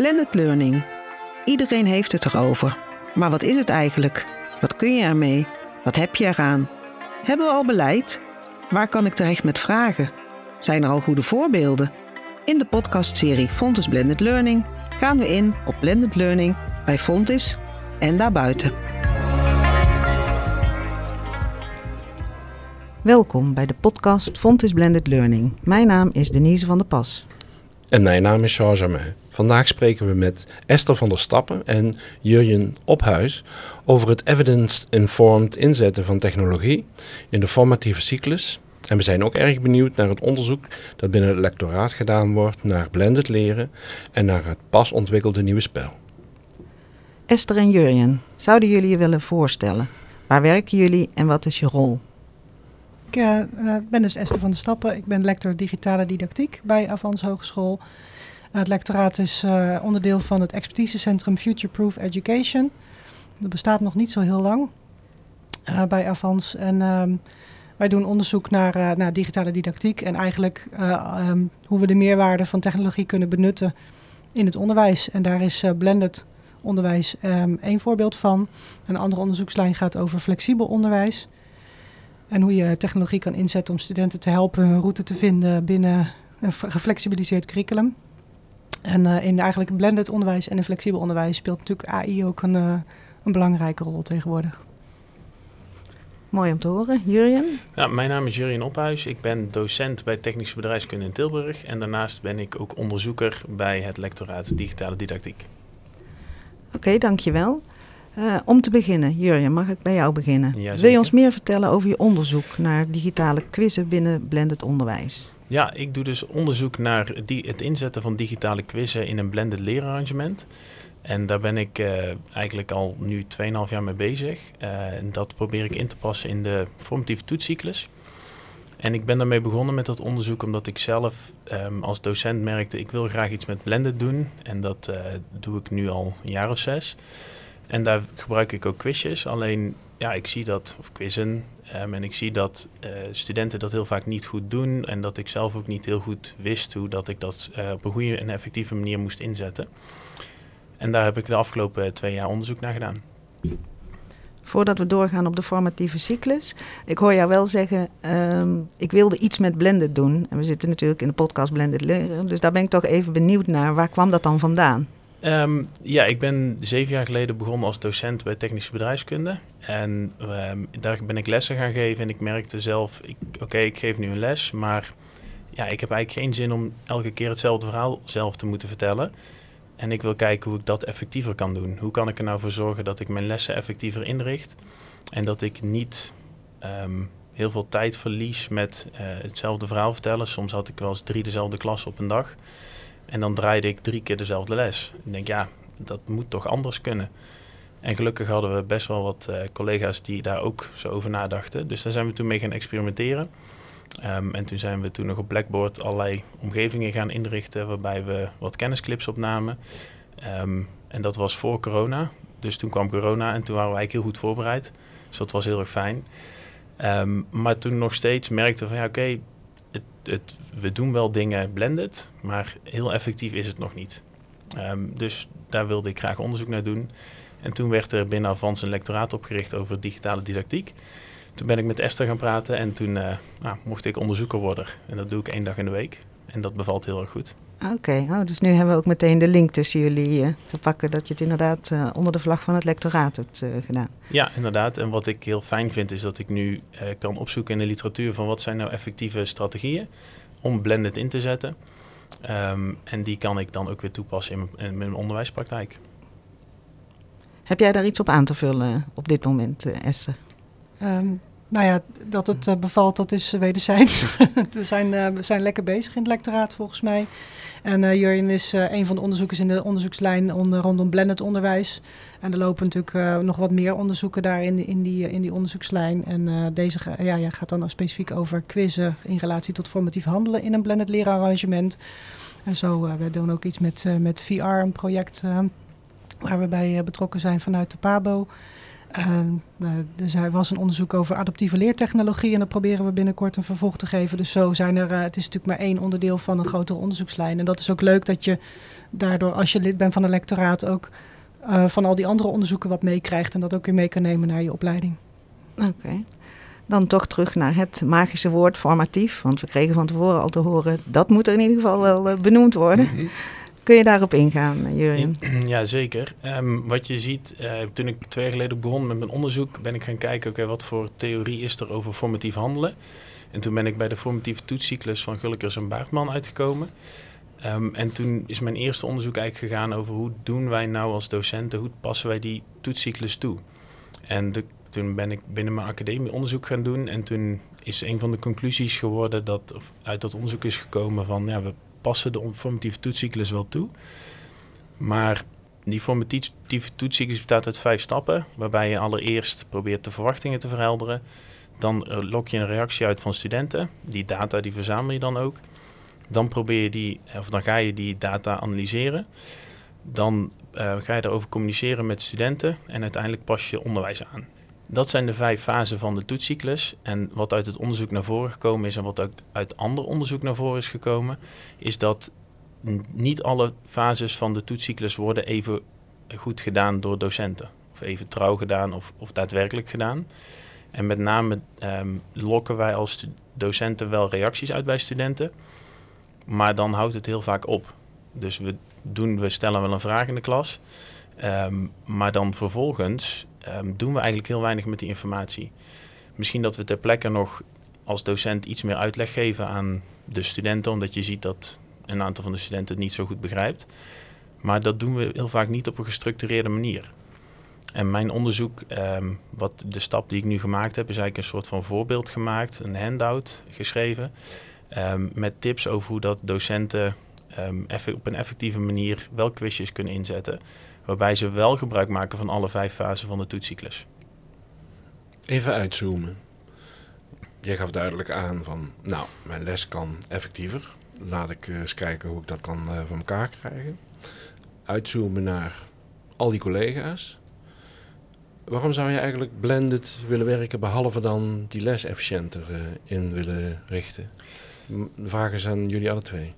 Blended learning. Iedereen heeft het erover. Maar wat is het eigenlijk? Wat kun je ermee? Wat heb je eraan? Hebben we al beleid? Waar kan ik terecht met vragen? Zijn er al goede voorbeelden? In de podcastserie Fontis Blended Learning gaan we in op blended learning bij Fontis en daarbuiten. Welkom bij de podcast Fontis Blended Learning. Mijn naam is Denise van der Pas. En mijn naam is Charles Germain. Vandaag spreken we met Esther van der Stappen en Jurjen Ophuis over het evidence-informed inzetten van technologie in de formatieve cyclus. En we zijn ook erg benieuwd naar het onderzoek dat binnen het lectoraat gedaan wordt naar blended leren en naar het pas ontwikkelde nieuwe spel. Esther en Jurjen, zouden jullie je willen voorstellen? Waar werken jullie en wat is je rol? Ik uh, ben dus Esther van der Stappen. Ik ben lector digitale didactiek bij Avans Hogeschool. Het lectoraat is uh, onderdeel van het expertisecentrum Future Proof Education. Dat bestaat nog niet zo heel lang bij Avans. En ehm, wij doen onderzoek naar, naar, digitale didactiek en eigenlijk um, hoe we de meerwaarde van technologie kunnen benutten in het onderwijs. En daar is blended onderwijs um, één voorbeeld van. Een andere onderzoekslijn gaat over flexibel onderwijs. En hoe je technologie kan inzetten om studenten te helpen hun route te vinden binnen een geflexibiliseerd curriculum. En uh, in eigenlijk blended onderwijs en in flexibel onderwijs speelt natuurlijk AI ook een, uh, een belangrijke rol tegenwoordig. Mooi om te horen. Jurjen? Ja, mijn naam is Jurjen Ophuis. Ik ben docent bij Technische Bedrijfskunde in Tilburg. En daarnaast ben ik ook onderzoeker bij het lectoraat Digitale Didactiek. Oké, okay, dankjewel. Uh, om te beginnen, Jurjen, mag ik bij jou beginnen? Wil je ons meer vertellen over je onderzoek naar digitale quizzen binnen blended onderwijs? Ja, ik doe dus onderzoek naar die, het inzetten van digitale quizzen in een blended leerarrangement. En daar ben ik uh, eigenlijk al nu 2,5 jaar mee bezig. Uh, en dat probeer ik in te passen in de formatieve toetscyclus. En ik ben daarmee begonnen met dat onderzoek omdat ik zelf um, als docent merkte... ik wil graag iets met blended doen. En dat doe ik nu al een jaar of zes. En daar gebruik ik ook quizjes. Alleen, ja, ik zie dat, of quizzen, um, en ik zie dat uh, studenten dat heel vaak niet goed doen. En dat ik zelf ook niet heel goed wist hoe dat ik dat uh, op een goede en effectieve manier moest inzetten. En daar heb ik de afgelopen twee jaar onderzoek naar gedaan. Voordat we doorgaan op de formatieve cyclus. Ik hoor jou wel zeggen, um, ik wilde iets met blended doen. En we zitten natuurlijk in de podcast Blended Leren. Dus daar ben ik toch even benieuwd naar. Waar kwam dat dan vandaan? Um, ja, ik ben zeven jaar geleden begonnen als docent bij technische bedrijfskunde. En um, daar ben ik lessen gaan geven. En ik merkte zelf, oké, ik geef nu een les, maar ja, ik heb eigenlijk geen zin om elke keer hetzelfde verhaal zelf te moeten vertellen. En ik wil kijken hoe ik dat effectiever kan doen. Hoe kan ik er nou voor zorgen dat ik mijn lessen effectiever inricht? En dat ik niet um, heel veel tijd verlies met uh, hetzelfde verhaal vertellen. Soms had ik wel eens drie dezelfde klas op een dag. En dan draaide ik drie keer dezelfde les. Ik denk, ja, dat moet toch anders kunnen. En gelukkig hadden we best wel wat uh, collega's die daar ook zo over nadachten. Dus daar zijn we toen mee gaan experimenteren. Um, en toen zijn we toen nog op Blackboard allerlei omgevingen gaan inrichten waarbij we wat kennisclips opnamen. Um, en dat was voor corona. Dus toen kwam corona en toen waren we eigenlijk heel goed voorbereid. Dus dat was heel erg fijn. Um, maar toen nog steeds merkten we van ja, oké, het, het, we doen wel dingen blended, maar heel effectief is het nog niet. Dus daar wilde ik graag onderzoek naar doen. En toen werd er binnen Avans een lectoraat opgericht over digitale didactiek. Toen ben ik met Esther gaan praten en toen uh, nou, mocht ik onderzoeker worden. En dat doe ik één dag in de week. En dat bevalt heel erg goed. Oké, okay. oh, dus nu hebben we ook meteen de link tussen jullie uh, te pakken dat je het inderdaad uh, onder de vlag van het lectoraat hebt uh, gedaan. Ja, inderdaad. En wat ik heel fijn vind is dat ik nu kan opzoeken in de literatuur van wat zijn nou effectieve strategieën om blended in te zetten. Um, en die kan ik dan ook weer toepassen in mijn, in mijn onderwijspraktijk. Heb jij daar iets op aan te vullen op dit moment, Esther? Um, nou ja, dat het uh, bevalt, dat is wederzijds. we, zijn, we zijn lekker bezig in het lectoraat volgens mij. En uh, Jurjen is een van de onderzoekers in de onderzoekslijn onder, rondom blended onderwijs. En er lopen natuurlijk nog wat meer onderzoeken daar in, die, in die onderzoekslijn. En deze ja, ja, gaat dan specifiek over quizzen in relatie tot formatief handelen in een blended leerarrangement. En zo, we doen ook iets met, met VR, een project waar we bij betrokken zijn vanuit de PABO. dus er was een onderzoek over adaptieve leertechnologie en daar proberen we binnenkort een vervolg te geven. Dus zo zijn er, het is natuurlijk maar één onderdeel van een grotere onderzoekslijn. En dat is ook leuk dat je daardoor, als je lid bent van een lectoraat, ook van al die andere onderzoeken wat meekrijgt en dat ook weer mee kan nemen naar je opleiding. Oké. Dan toch terug naar het magische woord formatief. Want we kregen van tevoren al te horen, dat moet er in ieder geval wel benoemd worden. Mhm. Kun je daarop ingaan, eh, Jurjen? Ja, zeker. Um, wat je ziet, uh, toen ik twee jaar geleden begon met mijn onderzoek, ben ik gaan kijken, oké, wat voor theorie is er over formatief handelen? En toen ben ik bij de formatieve toetscyclus van Gullikers en Baartman uitgekomen. Um, en toen is mijn eerste onderzoek eigenlijk gegaan over hoe doen wij nou als docenten, hoe passen wij die toetscyclus toe? En toen ben ik binnen mijn academie onderzoek gaan doen en toen is een van de conclusies geworden dat, of uit dat onderzoek is gekomen van, ja, we passen de formatieve toetscyclus wel toe. Maar die formatieve toetscyclus bestaat uit vijf stappen, waarbij je allereerst probeert de verwachtingen te verhelderen. Dan eh, lok je een reactie uit van studenten. Die data die verzamel je dan ook. Dan probeer je die, of dan ga je die data analyseren. Dan uh, ga je daarover communiceren met studenten en uiteindelijk pas je onderwijs aan. Dat zijn de vijf fasen van de toetscyclus. En wat uit het onderzoek naar voren gekomen is en wat ook uit ander onderzoek naar voren is gekomen, is dat niet alle fases van de toetscyclus worden even goed gedaan door docenten. Of even trouw gedaan of, of daadwerkelijk gedaan. En met name ehm, lokken wij als docenten wel reacties uit bij studenten. Maar dan houdt het heel vaak op. Dus we, doen, we stellen wel een vraag in de klas. Ehm, maar dan vervolgens um, doen we eigenlijk heel weinig met die informatie. Misschien dat we ter plekke nog als docent iets meer uitleg geven aan de studenten, omdat je ziet dat een aantal van de studenten het niet zo goed begrijpt. Maar dat doen we heel vaak niet op een gestructureerde manier. En mijn onderzoek, um, wat de stap die ik nu gemaakt heb, is eigenlijk een soort van voorbeeld gemaakt, een handout geschreven. Um, met tips over hoe dat docenten op een effectieve manier wel quizjes kunnen inzetten waarbij ze wel gebruik maken van alle vijf fasen van de toetscyclus. Even uitzoomen. Jij gaf duidelijk aan van, nou, mijn les kan effectiever. Laat ik eens kijken hoe ik dat kan uh, voor elkaar krijgen. Uitzoomen naar al die collega's. Waarom zou je eigenlijk blended willen werken, behalve dan die les efficiënter uh, in willen richten? De vraag is aan jullie alle twee.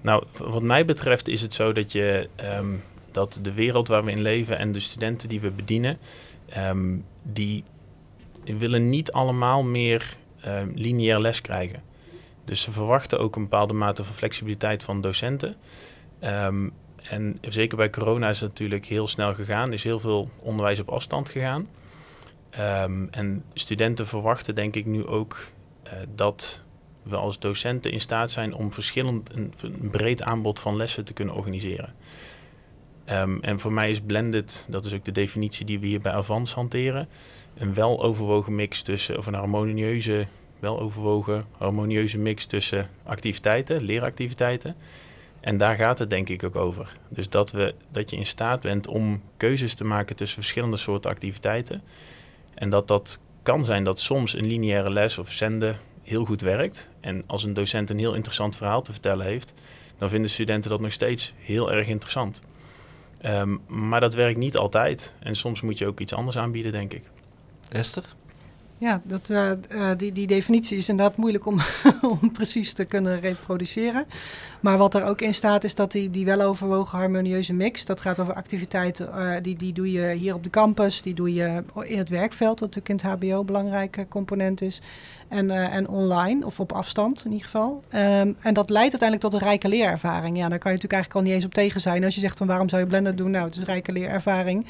Nou, wat mij betreft is het zo dat je um, dat de wereld waar we in leven en de studenten die we bedienen, ehm, die willen niet allemaal meer um, lineair les krijgen. Dus ze verwachten ook een bepaalde mate van flexibiliteit van docenten. Um, en zeker bij corona is het natuurlijk heel snel gegaan. Is heel veel onderwijs op afstand gegaan. en studenten verwachten denk ik nu ook uh, dat we als docenten in staat zijn om verschillend een, een breed aanbod van lessen te kunnen organiseren. Um, en voor mij is blended, dat is ook de definitie die we hier bij Avans hanteren, een weloverwogen mix tussen, of een harmonieuze, weloverwogen harmonieuze mix tussen activiteiten, leeractiviteiten. En daar gaat het denk ik ook over. Dus dat, we, dat je in staat bent om keuzes te maken tussen verschillende soorten activiteiten. En dat dat kan zijn dat soms een lineaire les of zenden heel goed werkt. En als een docent een heel interessant verhaal te vertellen heeft, dan vinden studenten dat nog steeds heel erg interessant. Ehm, maar dat werkt niet altijd. En soms moet je ook iets anders aanbieden, denk ik. Esther? Ja, dat, uh, die, die definitie is inderdaad moeilijk om, om precies te kunnen reproduceren. Maar wat er ook in staat is dat die, die weloverwogen harmonieuze mix, dat gaat over activiteiten, uh, die, die doe je hier op de campus, die doe je in het werkveld, wat natuurlijk in het HBO een belangrijke component is. En, en online, of op afstand in ieder geval. Um, en dat leidt uiteindelijk tot een rijke leerervaring. Ja, daar kan je natuurlijk eigenlijk al niet eens op tegen zijn. Als je zegt van waarom zou je blender doen? Nou, het is een rijke leerervaring.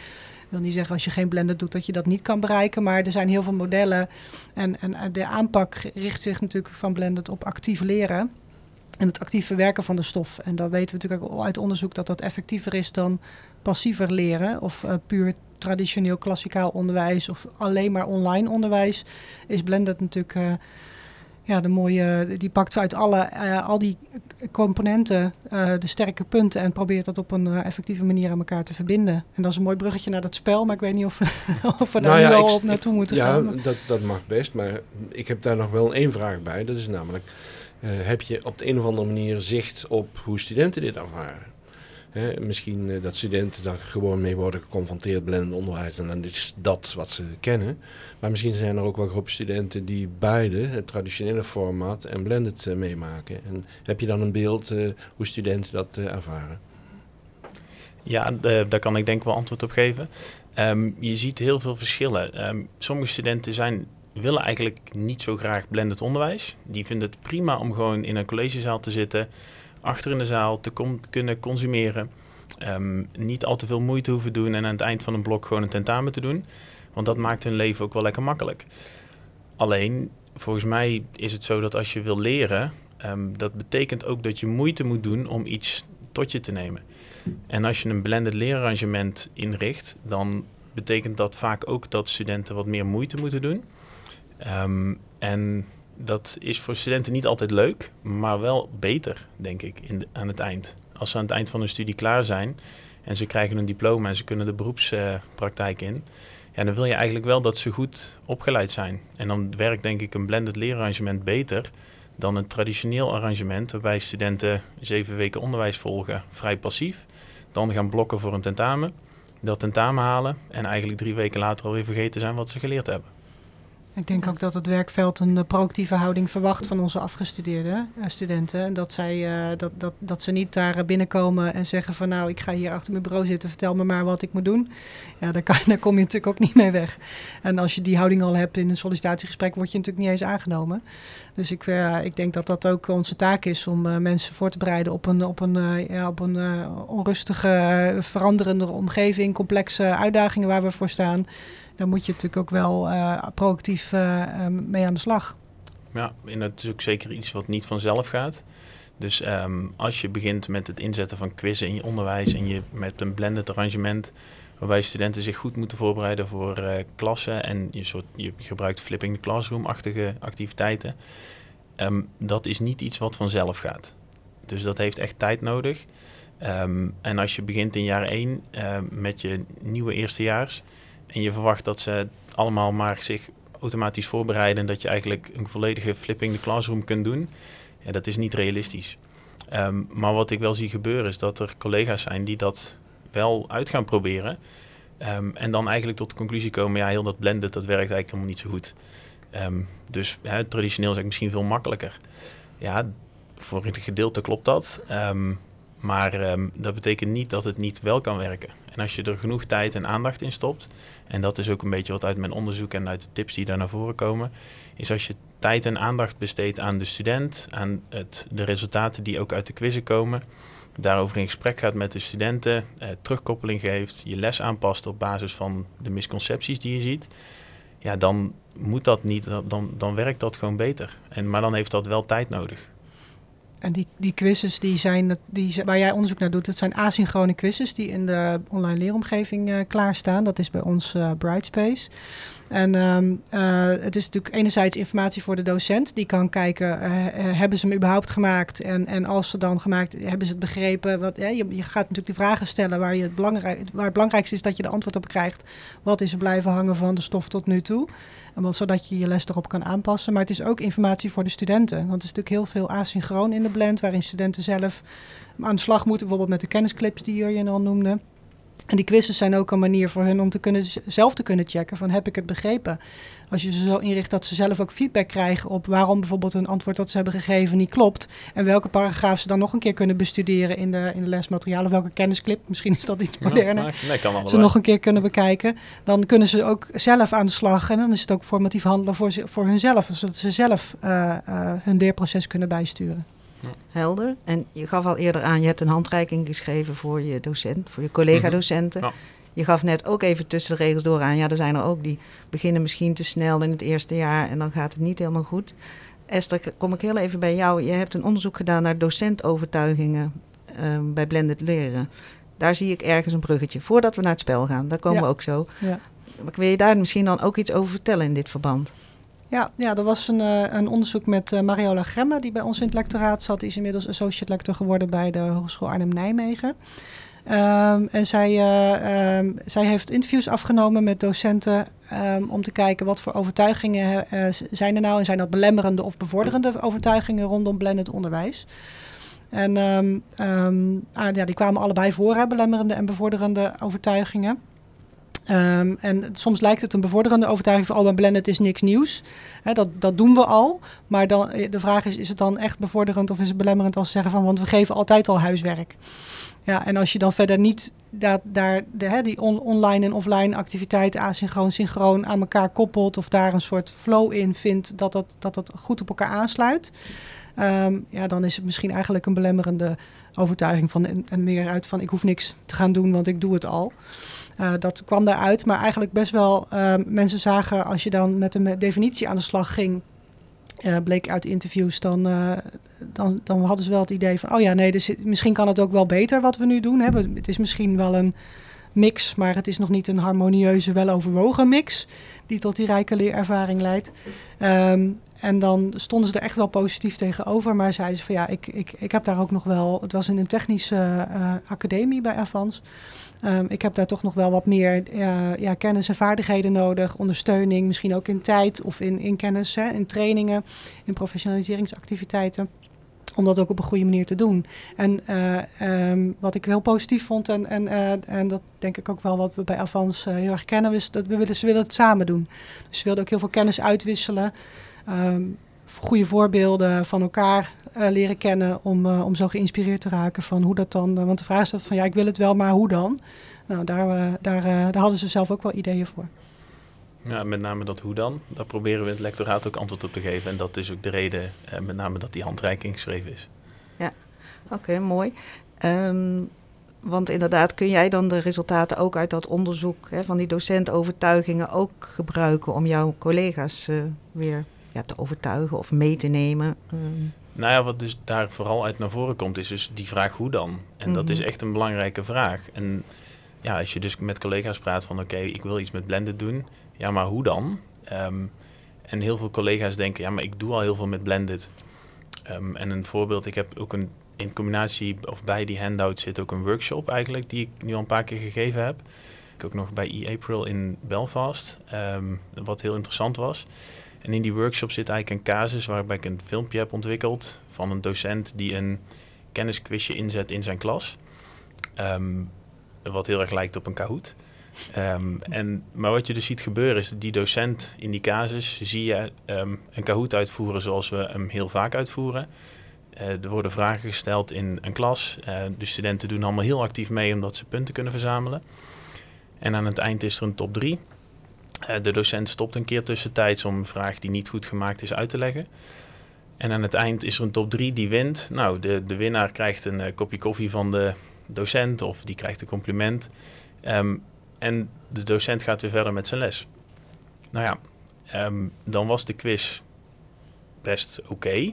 Wil niet zeggen als je geen blender doet dat je dat niet kan bereiken, maar er zijn heel veel modellen. En, en de aanpak richt zich natuurlijk van blended op actief leren. En het actief verwerken van de stof. En dat weten we natuurlijk ook uit onderzoek dat dat effectiever is dan passiever leren. Of uh, puur traditioneel klassikaal onderwijs of alleen maar online onderwijs. Is blended natuurlijk... Uh, ja, de mooie, die pakt uit alle, uh, al die componenten uh, de sterke punten en probeert dat op een uh, effectieve manier aan elkaar te verbinden. En dat is een mooi bruggetje naar dat spel, maar ik weet niet of, of we daar nou ja, nu al op naartoe moeten ja, gaan. Ja, dat, dat mag best, maar ik heb daar nog wel één vraag bij. Dat is namelijk, heb je op de een of andere manier zicht op hoe studenten dit ervaren? Misschien eh, dat studenten daar gewoon mee worden geconfronteerd blendend onderwijs en dan is dat wat ze kennen. Maar misschien zijn er ook wel groepen studenten die beide, het traditionele format en blended uh, meemaken. En heb je dan een beeld uh, hoe studenten dat ervaren? Ja, daar kan ik denk wel antwoord op geven. Um, je ziet heel veel verschillen. Um, sommige studenten zijn, willen eigenlijk niet zo graag blended onderwijs. Die vinden het prima om gewoon in een collegezaal te zitten, achter in de zaal te kunnen consumeren. Um, niet al te veel moeite hoeven doen en aan het eind van een blok gewoon een tentamen te doen. Want dat maakt hun leven ook wel lekker makkelijk. Alleen, volgens mij is het zo dat als je wil leren, dat betekent ook dat je moeite moet doen om iets tot je te nemen. En als je een blended leerarrangement inricht, dan betekent dat vaak ook dat studenten wat meer moeite moeten doen. Um, en dat is voor studenten niet altijd leuk, maar wel beter, denk ik, in aan het eind. Als ze aan het eind van hun studie klaar zijn en ze krijgen een diploma en ze kunnen de beroepspraktijk in, ja, dan wil je eigenlijk wel dat ze goed opgeleid zijn. En dan werkt denk ik een blended leerarrangement beter dan een traditioneel arrangement waarbij studenten zeven weken onderwijs volgen, vrij passief. Dan gaan blokken voor een tentamen, dat tentamen halen en eigenlijk drie weken later alweer vergeten zijn wat ze geleerd hebben. Ik denk ook dat het werkveld een uh, proactieve houding verwacht van onze afgestudeerde uh, studenten. Dat, zij, uh, dat, dat, dat ze niet daar binnenkomen en zeggen van nou, ik ga hier achter mijn bureau zitten, vertel me maar wat ik moet doen. Ja, daar, kan, daar kom je natuurlijk ook niet mee weg. En als je die houding al hebt in een sollicitatiegesprek, word je natuurlijk niet eens aangenomen. Dus ik, ik denk dat dat ook onze taak is om mensen voor te bereiden op een, op een, ja, op een onrustige, veranderende omgeving, complexe uitdagingen waar we voor staan daar moet je natuurlijk ook wel uh, proactief uh, mee aan de slag. Ja, en dat is ook zeker iets wat niet vanzelf gaat. Dus um, als je begint met het inzetten van quizzen in je onderwijs en je met een blended arrangement, waarbij studenten zich goed moeten voorbereiden voor klassen en je, soort, je gebruikt flipping the classroom-achtige activiteiten, um, dat is niet iets wat vanzelf gaat. Dus dat heeft echt tijd nodig. Um, en als je begint in jaar 1 met je nieuwe eerstejaars, en je verwacht dat ze allemaal maar zich automatisch voorbereiden en dat je eigenlijk een volledige flipping the classroom kunt doen, ja, dat is niet realistisch. Um, maar wat ik wel zie gebeuren is dat er collega's zijn die dat wel uit gaan proberen. Um, en dan eigenlijk tot de conclusie komen, ja, heel dat blended, dat werkt eigenlijk helemaal niet zo goed. Um, dus traditioneel is het misschien veel makkelijker. Ja, voor een gedeelte klopt dat. maar dat betekent niet dat het niet wel kan werken. En als je er genoeg tijd en aandacht in stopt, en dat is ook een beetje wat uit mijn onderzoek en uit de tips die daar naar voren komen, is als je tijd en aandacht besteedt aan de student, aan het, de resultaten die ook uit de quizzen komen, daarover in gesprek gaat met de studenten, eh, terugkoppeling geeft, je les aanpast op basis van de misconcepties die je ziet, ja, dan moet dat niet, dan, dan werkt dat gewoon beter. En, maar dan heeft dat wel tijd nodig. En die, die quizzes die zijn, die, waar jij onderzoek naar doet, dat zijn asynchrone quizzes die in de online leeromgeving uh, klaarstaan. Dat is bij ons uh, Brightspace. En um, uh, het is natuurlijk enerzijds informatie voor de docent. Die kan kijken, hebben ze hem überhaupt gemaakt? En, en als ze dan gemaakt, hebben ze het begrepen? Wat, je, je, gaat natuurlijk de vragen stellen waar, je het belangrijk, waar het belangrijkste is dat je de antwoord op krijgt. Wat is er blijven hangen van de stof tot nu toe? Zodat je je les erop kan aanpassen. Maar het is ook informatie voor de studenten. Want er is natuurlijk heel veel asynchroon in de blend, waarin studenten zelf aan de slag moeten. Bijvoorbeeld met de kennisclips die Jurjen al noemde. En die quizzes zijn ook een manier voor hun om te kunnen, zelf te kunnen checken van heb ik het begrepen. Als je ze zo inricht dat ze zelf ook feedback krijgen op waarom bijvoorbeeld een antwoord dat ze hebben gegeven niet klopt. En welke paragraaf ze dan nog een keer kunnen bestuderen in de, in de lesmaterialen. Of welke kennisclip, misschien is dat iets moderner. nee, kan ze nog een keer kunnen bekijken. Dan kunnen ze ook zelf aan de slag. En dan is het ook formatief handelen voor, voor hunzelf. Zodat ze zelf uh, uh, hun leerproces kunnen bijsturen. Helder. En je gaf al eerder aan, je hebt een handreiking geschreven voor je docent, voor je collega-docenten. Mhm. Je gaf net ook even tussen de regels door aan, ja, er zijn er ook die beginnen misschien te snel in het eerste jaar en dan gaat het niet helemaal goed. Esther, kom ik heel even bij jou. Je hebt een onderzoek gedaan naar docentovertuigingen um, bij blended leren. Daar zie ik ergens een bruggetje. Voordat we naar het spel gaan, daar komen we ook zo. Ja. Maar wil je daar misschien dan ook iets over vertellen in dit verband? Ja, ja er was een, uh, een onderzoek met uh, Mariola Gremme, die bij ons in het lectoraat zat. Die is inmiddels associate lector geworden bij de Hogeschool Arnhem-Nijmegen. Um, en zij, uh, um, zij heeft interviews afgenomen met docenten um, om te kijken wat voor overtuigingen zijn er nou. En zijn dat belemmerende of bevorderende overtuigingen rondom blended onderwijs. En ehm, ehm, ah, ja, die kwamen allebei voor, hè, belemmerende en bevorderende overtuigingen. Ehm, en soms lijkt het een bevorderende overtuiging van, oh, blended is niks nieuws. dat, dat doen we al. Maar dan, eh, de vraag is, is het dan echt bevorderend of is het belemmerend als ze zeggen van, want we geven altijd al huiswerk. Ja, en als je dan verder niet dat, daar de, die online en offline activiteiten asynchroon, synchroon aan elkaar koppelt of daar een soort flow in vindt dat dat, dat, dat goed op elkaar aansluit, ehm, ja, dan is het misschien eigenlijk een belemmerende overtuiging van en, meer uit van ik hoef niks te gaan doen, want ik doe het al. Uh, dat kwam daaruit, maar eigenlijk best wel uh, mensen zagen als je dan met een definitie aan de slag ging, uh, bleek uit interviews, dan, uh, dan, dan hadden ze wel het idee van, oh ja, nee, dus misschien kan het ook wel beter wat we nu doen. Hè? Het is misschien wel een mix, maar het is nog niet een harmonieuze, weloverwogen mix die tot die rijke leerervaring leidt. Um, en dan stonden ze er echt wel positief tegenover, maar zeiden ze van ja, ik, ik, ik heb daar ook nog wel, het was in een technische uh, academie bij Avans. Um, ik heb daar toch nog wel wat meer uh, ja, kennis en vaardigheden nodig. Ondersteuning, misschien ook in tijd of in, in kennis, hè, in trainingen, in professionaliseringsactiviteiten. Om dat ook op een goede manier te doen. En uh, um, wat ik heel positief vond, en, en, uh, en dat denk ik ook wel wat we bij Avans heel erg kennen, is dat we willen, ze willen het samen doen. Dus ze wilden ook heel veel kennis uitwisselen. Um, goede voorbeelden van elkaar leren kennen om, om zo geïnspireerd te raken van hoe dat dan. Want de vraag is van ja, ik wil het wel, maar hoe dan? Nou, daar, daar, daar hadden ze zelf ook wel ideeën voor. Ja, met name dat hoe dan. Daar proberen we het lectoraat ook antwoord op te geven. En dat is ook de reden, met name dat die handreiking geschreven is. Ja, oké, okay, mooi. Um, want inderdaad, kun jij dan de resultaten ook uit dat onderzoek hè, van die docentovertuigingen ook gebruiken om jouw collega's weer ja, te overtuigen of mee te nemen? Um. Nou ja, wat dus daar vooral uit naar voren komt, is dus die vraag hoe dan? En dat is echt een belangrijke vraag. En ja, als je dus met collega's praat van oké, okay, ik wil iets met blended doen. Ja, maar hoe dan? Um, en heel veel collega's denken, ja, maar ik doe al heel veel met blended. Um, en een voorbeeld, ik heb ook een, in combinatie of bij die handout zit ook een workshop eigenlijk, die ik nu al een paar keer gegeven heb. Ik ook nog bij e-April in Belfast, um, wat heel interessant was. En in die workshop zit eigenlijk een casus waarbij ik een filmpje heb ontwikkeld van een docent die een kennisquizje inzet in zijn klas. Wat heel erg lijkt op een Kahoot. Um, en, maar wat je dus ziet gebeuren is dat die docent in die casus zie je um, een Kahoot uitvoeren zoals we hem heel vaak uitvoeren. Uh, er worden vragen gesteld in een klas. Uh, de studenten doen allemaal heel actief mee omdat ze punten kunnen verzamelen. En aan het eind is er een top 3. Uh, de docent stopt een keer tussentijds om een vraag die niet goed gemaakt is uit te leggen. En aan het eind is er een top 3 die wint. Nou, de, de winnaar krijgt een kopje koffie van de docent of die krijgt een compliment. Um, en de docent gaat weer verder met zijn les. Nou ja, um, dan was de quiz best oké.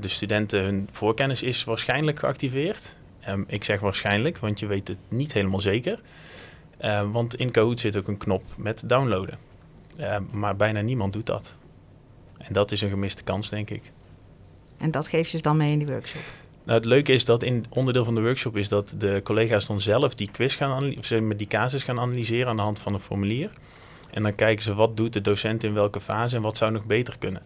De studenten, hun voorkennis is waarschijnlijk geactiveerd. Um, ik zeg waarschijnlijk, want je weet het niet helemaal zeker. Uh, want in Kahoot zit ook een knop met downloaden. Maar bijna niemand doet dat. En dat is een gemiste kans, denk ik. En dat geef je dan mee in die workshop? Nou, het leuke is dat in onderdeel van de workshop is dat de collega's dan zelf die quiz gaan of ze met die casus gaan analyseren aan de hand van een formulier. En dan kijken ze wat doet de docent in welke fase en wat zou nog beter kunnen.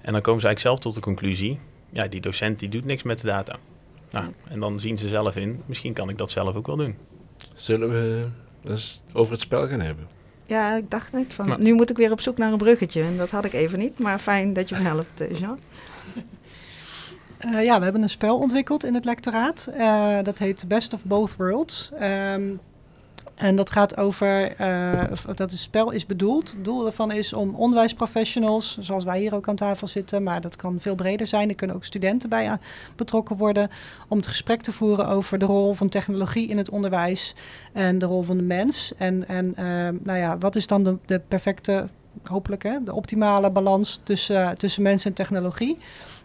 En dan komen ze eigenlijk zelf tot de conclusie, ja, die docent die doet niks met de data. Nou, en dan zien ze zelf in, misschien kan ik dat zelf ook wel doen. Zullen we dus over het spel gaan hebben. Ja, ik dacht net van, nu moet ik weer op zoek naar een bruggetje. En dat had ik even niet, maar fijn dat je me helpt, eh, Jean. Uh, ja, we hebben een spel ontwikkeld in het lectoraat. Uh, dat heet Best of Both Worlds. Um, en dat gaat over, uh, dat het spel is bedoeld. Het doel daarvan is om onderwijsprofessionals, zoals wij hier ook aan tafel zitten, maar dat kan veel breder zijn. Er kunnen ook studenten bij eh, betrokken worden om het gesprek te voeren over de rol van technologie in het onderwijs en de rol van de mens. En, en uh, nou ja, wat is dan de, de perfecte, hopelijk hè, de optimale balans tussen, tussen mens en technologie?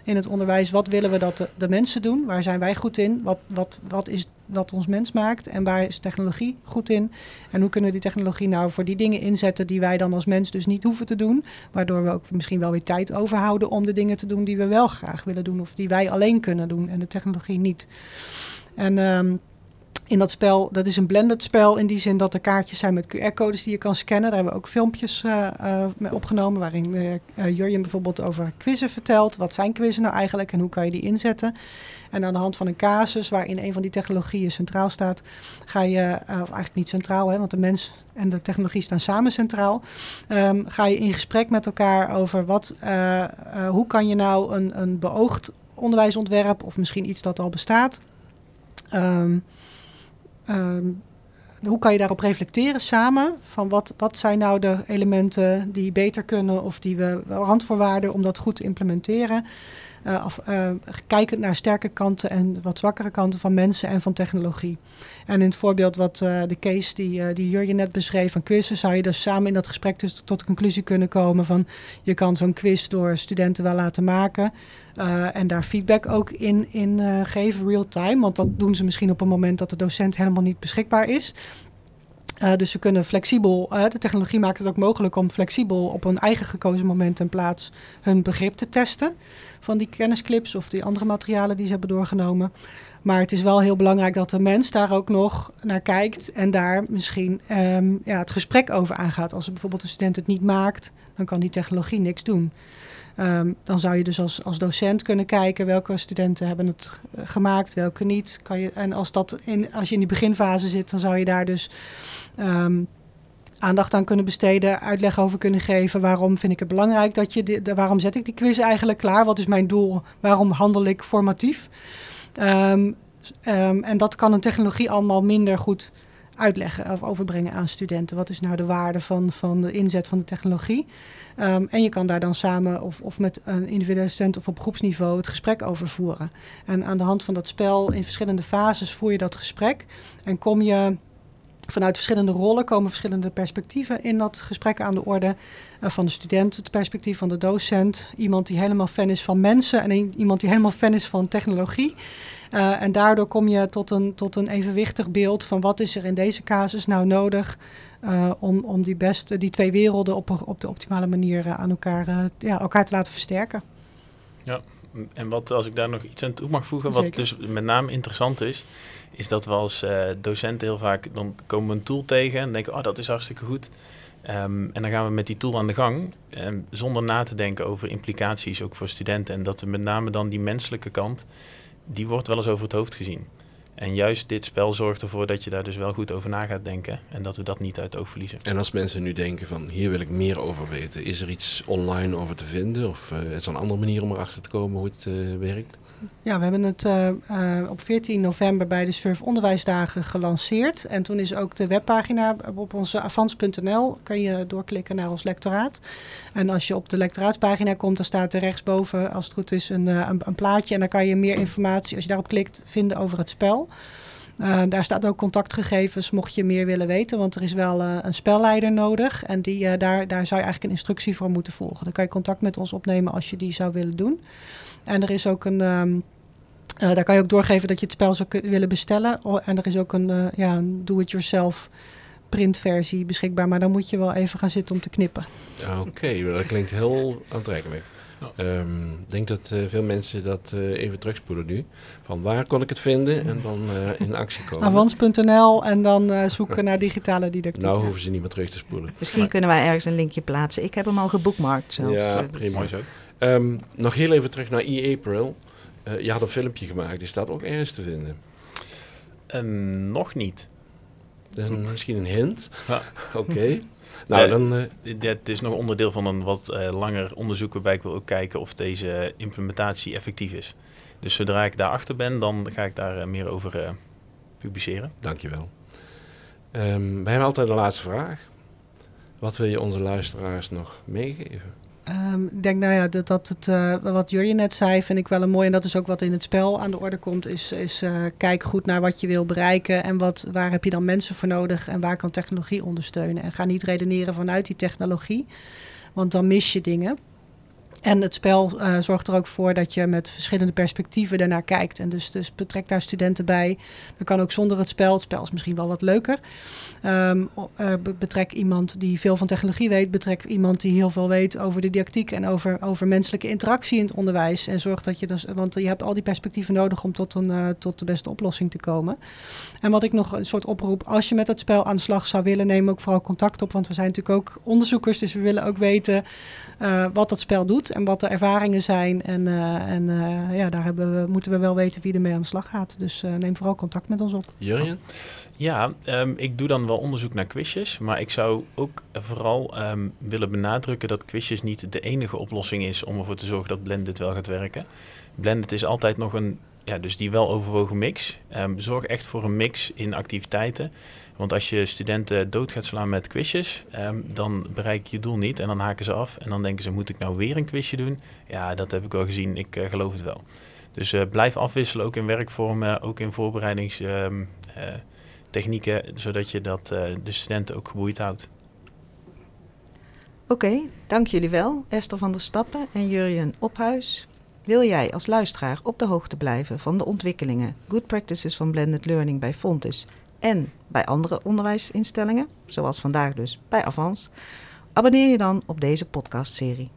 In het onderwijs. Wat willen we dat de, mensen doen? Waar zijn wij goed in? Wat, wat, wat is wat ons mens maakt? En waar is technologie goed in? En hoe kunnen we die technologie nou voor die dingen inzetten die wij dan als mens dus niet hoeven te doen? Waardoor we ook misschien wel weer tijd overhouden om de dingen te doen die we wel graag willen doen. Of die wij alleen kunnen doen en de technologie niet. En... Um, in dat spel, dat is een blended spel in die zin dat er kaartjes zijn met QR-codes die je kan scannen. Daar hebben we ook filmpjes uh, uh, mee opgenomen waarin uh, Jurjen bijvoorbeeld over quizzen vertelt. Wat zijn quizzen nou eigenlijk en hoe kan je die inzetten? En aan de hand van een casus waarin een van die technologieën centraal staat, ga je, of eigenlijk niet centraal, hè, want de mens en de technologie staan samen centraal, um, ga je in gesprek met elkaar over wat, hoe kan je nou een, een beoogd onderwijsontwerp of misschien iets dat al bestaat. Um, Um, hoe kan je daarop reflecteren samen? Van wat, wat zijn nou de elementen die beter kunnen of die we randvoorwaarden om dat goed te implementeren? Uh, of, uh, kijkend naar sterke kanten en wat zwakkere kanten van mensen en van technologie. En in het voorbeeld wat uh, de case die, die Jurjen net beschreef van quizzen, zou je dus samen in dat gesprek dus tot de conclusie kunnen komen van je kan zo'n quiz door studenten wel laten maken. en daar feedback ook in, in geven, real time. Want dat doen ze misschien op een moment dat de docent helemaal niet beschikbaar is. Uh, dus ze kunnen flexibel, uh, de technologie maakt het ook mogelijk om flexibel op een eigen gekozen moment en plaats hun begrip te testen van die kennisclips of die andere materialen die ze hebben doorgenomen. Maar het is wel heel belangrijk dat de mens daar ook nog naar kijkt en daar misschien um, ja, het gesprek over aangaat. Als bijvoorbeeld een student het niet maakt, dan kan die technologie niks doen. Um, dan zou je dus als, als docent kunnen kijken welke studenten hebben het gemaakt, welke niet. Kan je, en als, dat in, als je in die beginfase zit, dan zou je daar dus um, aandacht aan kunnen besteden, uitleg over kunnen geven. Waarom vind ik het belangrijk dat je, de, waarom zet ik die quiz eigenlijk klaar? Wat is mijn doel? Waarom handel ik formatief? Um, en dat kan een technologie allemaal minder goed uitleggen of overbrengen aan studenten. Wat is nou de waarde van, van de inzet van de technologie? Um, en je kan daar dan samen of, of met een individuele student of op groepsniveau het gesprek over voeren. En aan de hand van dat spel in verschillende fases voer je dat gesprek en kom je vanuit verschillende rollen komen verschillende perspectieven in dat gesprek aan de orde. Uh, van de student, het perspectief van de docent, iemand die helemaal fan is van mensen en iemand die helemaal fan is van technologie. Uh, en daardoor kom je tot een, tot een evenwichtig beeld van wat is er in deze casus nou nodig uh, om, om die, beste, die twee werelden op, op de optimale manier aan elkaar, ja, elkaar te laten versterken. Ja, en wat als ik daar nog iets aan toe mag voegen, wat dus met name interessant is, is dat we als uh, docenten heel vaak, dan komen we een tool tegen en denken, oh dat is hartstikke goed. Um, en dan gaan we met die tool aan de gang, um, zonder na te denken over implicaties ook voor studenten. En dat we met name dan die menselijke kant, die wordt wel eens over het hoofd gezien. En juist dit spel zorgt ervoor dat je daar dus wel goed over na gaat denken en dat we dat niet uit het oog verliezen. En als mensen nu denken van hier wil ik meer over weten, is er iets online over te vinden of uh, is er een andere manier om erachter te komen hoe het uh, werkt? Ja, we hebben het uh, uh, op 14 november bij de Surf Onderwijsdagen gelanceerd. En toen is ook de webpagina op onze avans.nl. Kan je doorklikken naar ons lectoraat. En als je op de lectoraatspagina komt, dan staat er rechtsboven, als het goed is, een, uh, een, een, plaatje. En dan kan je meer informatie, als je daarop klikt, vinden over het spel. Daar staat ook contactgegevens, mocht je meer willen weten. Want er is wel een spelleider nodig. En die, daar, daar zou je eigenlijk een instructie voor moeten volgen. Dan kan je contact met ons opnemen als je die zou willen doen. En er is ook een. Uh, daar kan je ook doorgeven dat je het spel zou willen bestellen. En er is ook een, ja, een do-it-yourself printversie beschikbaar. Maar dan moet je wel even gaan zitten om te knippen. Oké, dat klinkt heel aantrekkelijk. Ik um, denk dat uh, veel mensen dat uh, even terugspoelen nu. Van waar kon ik het vinden en dan uh, in actie komen. Avans.nl en dan zoeken naar digitale didactiek. Nou hoeven ze niet meer terug te spoelen. Misschien maar. kunnen wij ergens een linkje plaatsen. Ik heb hem al geboekmarkt zelfs. Ja, prima. zo. Um, nog heel even terug naar e-April. Uh, je had een filmpje gemaakt, die staat ook ergens te vinden. Nog niet. Dan misschien een hint. Ja. Oké. Okay. Nou, uh, dan... dit is nog onderdeel van een wat eh, langer onderzoek waarbij ik wil ook kijken of deze implementatie effectief is. Dus zodra ik daarachter ben, dan ga ik daar meer over publiceren. Dankjewel. Um, wij hebben altijd de laatste vraag. Wat wil je onze luisteraars nog meegeven? Um, ik denk, nou ja, dat, dat het, uh, wat Jurje net zei, vind ik wel een mooi. En dat is ook wat in het spel aan de orde komt. Is, is uh, kijk goed naar wat je wil bereiken. En wat, waar heb je dan mensen voor nodig? En waar kan technologie ondersteunen? En ga niet redeneren vanuit die technologie. Want dan mis je dingen. En het spel uh, zorgt er ook voor dat je met verschillende perspectieven daarnaar kijkt. En dus, dus betrek daar studenten bij. Dat kan ook zonder het spel. Het spel is misschien wel wat leuker. Um, uh, betrek iemand die veel van technologie weet. Betrek iemand die heel veel weet over de didactiek en over, over menselijke interactie in het onderwijs. En zorg dat je dus, want je hebt al die perspectieven nodig om tot, een, uh, tot de beste oplossing te komen. En wat ik nog een soort oproep, als je met het spel aan de slag zou willen, neem ook vooral contact op. Want we zijn natuurlijk ook onderzoekers, dus we willen ook weten wat dat spel doet en wat de ervaringen zijn. En, uh, en uh, ja, daar hebben we, moeten we wel weten wie ermee aan de slag gaat. Dus neem vooral contact met ons op. Jurjen? Ja, um, ik doe dan wel onderzoek naar quizjes. Maar ik zou ook vooral um, willen benadrukken dat quizjes niet de enige oplossing is om ervoor te zorgen dat Blended wel gaat werken. Blended is altijd nog een, ja, dus die wel overwogen mix. Um, zorg echt voor een mix in activiteiten. Want als je studenten dood gaat slaan met quizjes, um, dan bereik je je doel niet en dan haken ze af. En dan denken ze, moet ik nou weer een quizje doen? Ja, dat heb ik wel gezien, ik uh, geloof het wel. Dus uh, blijf afwisselen, ook in werkvormen, ook in voorbereidingstechnieken, uh, zodat je dat de studenten ook geboeid houdt. Oké, dank jullie wel, Esther van der Stappen en Jurjen Ophuis. Wil jij als luisteraar op de hoogte blijven van de ontwikkelingen, good practices van blended learning bij Fontis en bij andere onderwijsinstellingen, zoals vandaag dus bij Avans, abonneer je dan op deze podcastserie.